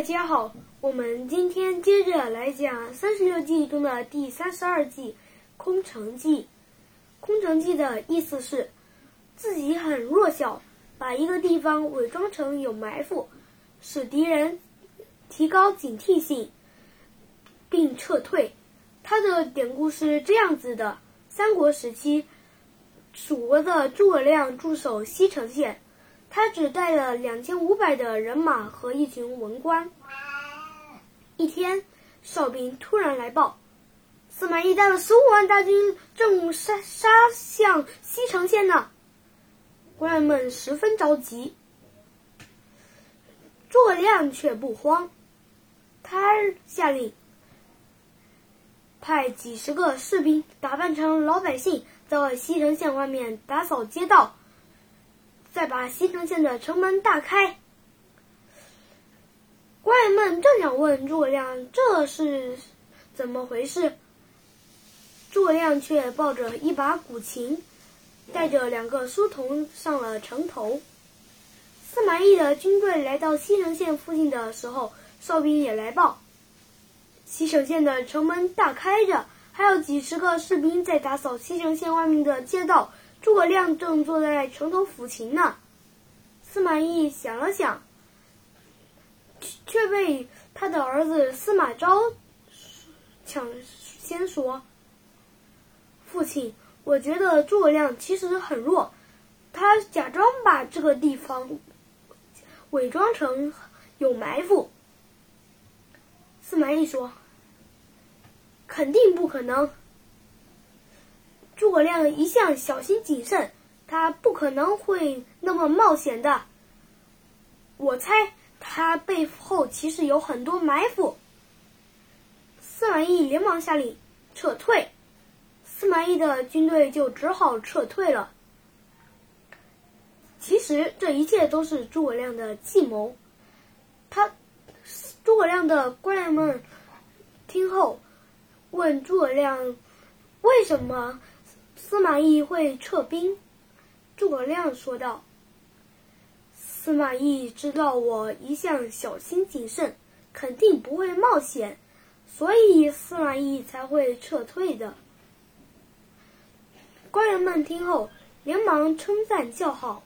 大家好，我们今天接着来讲三十六计中的第三十二计“空城计”。空城计的意思是，自己很弱小，把一个地方伪装成有埋伏，使敌人提高警惕性，并撤退。它的典故是这样子的：三国时期，蜀国的诸葛亮驻守西城县。他只带了两千五百的人马和一群文官。一天，哨兵突然来报，司马懿带了十五万大军正杀杀向西城县呢。官员们十分着急，诸葛亮却不慌，他下令派几十个士兵打扮成老百姓，在西城县外面打扫街道。再把西城县的城门大开。官员们正想问诸葛亮这是怎么回事，诸葛亮却抱着一把古琴，带着两个书童上了城头。司马懿的军队来到西城县附近的时候，哨兵也来报，西城县的城门大开着，还有几十个士兵在打扫西城县外面的街道。诸葛亮正坐在城头抚琴呢，司马懿想了想，却被他的儿子司马昭抢先说：“父亲，我觉得诸葛亮其实很弱，他假装把这个地方伪装成有埋伏。”司马懿说：“肯定不可能。”诸葛亮一向小心谨慎，他不可能会那么冒险的。我猜他背后其实有很多埋伏。司马懿连忙下令撤退，司马懿的军队就只好撤退了。其实这一切都是诸葛亮的计谋。他，诸葛亮的官员们听后问诸葛亮为什么。司马懿会撤兵，诸葛亮说道：“司马懿知道我一向小心谨慎，肯定不会冒险，所以司马懿才会撤退的。”官员们听后连忙称赞叫好。